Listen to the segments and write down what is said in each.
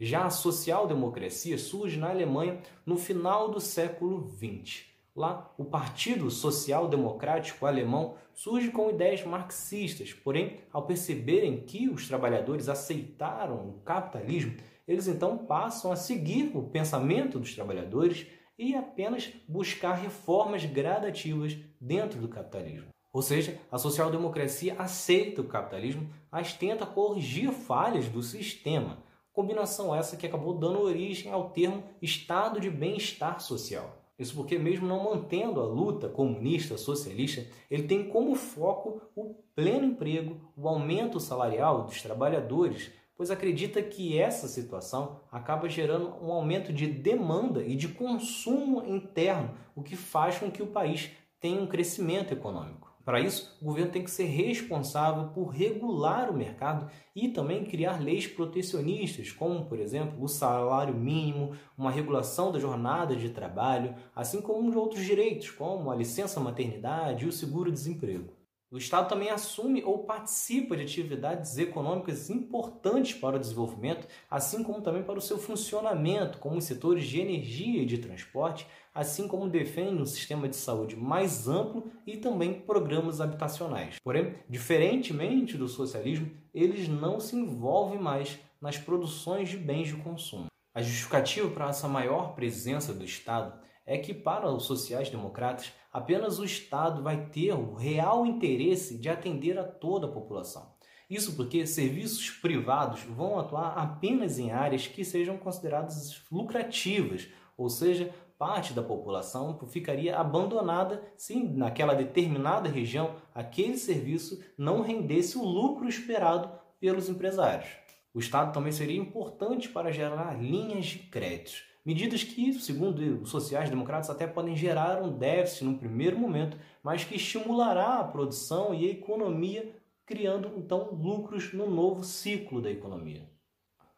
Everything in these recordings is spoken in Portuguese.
Já a social-democracia surge na Alemanha no final do século XX. Lá, o Partido Social Democrático Alemão surge com ideias marxistas, porém, ao perceberem que os trabalhadores aceitaram o capitalismo, eles então passam a seguir o pensamento dos trabalhadores e apenas buscar reformas gradativas dentro do capitalismo. Ou seja, a social-democracia aceita o capitalismo, mas tenta corrigir falhas do sistema. Combinação essa que acabou dando origem ao termo estado de bem-estar social. Isso porque, mesmo não mantendo a luta comunista socialista, ele tem como foco o pleno emprego, o aumento salarial dos trabalhadores, pois acredita que essa situação acaba gerando um aumento de demanda e de consumo interno, o que faz com que o país tenha um crescimento econômico. Para isso, o governo tem que ser responsável por regular o mercado e também criar leis protecionistas, como, por exemplo, o salário mínimo, uma regulação da jornada de trabalho, assim como de outros direitos, como a licença maternidade e o seguro-desemprego. O Estado também assume ou participa de atividades econômicas importantes para o desenvolvimento, assim como também para o seu funcionamento, como os setores de energia e de transporte, assim como defende um sistema de saúde mais amplo e também programas habitacionais. Porém, diferentemente do socialismo, eles não se envolvem mais nas produções de bens de consumo. A justificativa para essa maior presença do Estado é que, para os sociais-democratas, apenas o Estado vai ter o real interesse de atender a toda a população. Isso porque serviços privados vão atuar apenas em áreas que sejam consideradas lucrativas, ou seja, parte da população ficaria abandonada se naquela determinada região aquele serviço não rendesse o lucro esperado pelos empresários. O Estado também seria importante para gerar linhas de créditos Medidas que, segundo os sociais-democratas, até podem gerar um déficit no primeiro momento, mas que estimulará a produção e a economia, criando então lucros no novo ciclo da economia.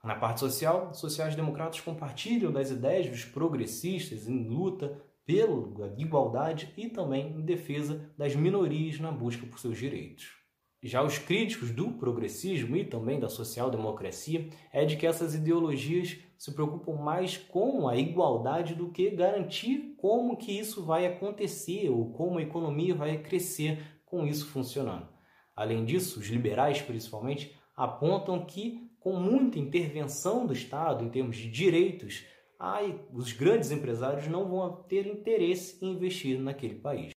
Na parte social, os sociais-democratas compartilham das ideias dos progressistas em luta pela igualdade e também em defesa das minorias na busca por seus direitos. Já os críticos do progressismo e também da social-democracia é de que essas ideologias se preocupam mais com a igualdade do que garantir como que isso vai acontecer ou como a economia vai crescer com isso funcionando. Além disso, os liberais principalmente apontam que com muita intervenção do Estado em termos de direitos, os grandes empresários não vão ter interesse em investir naquele país.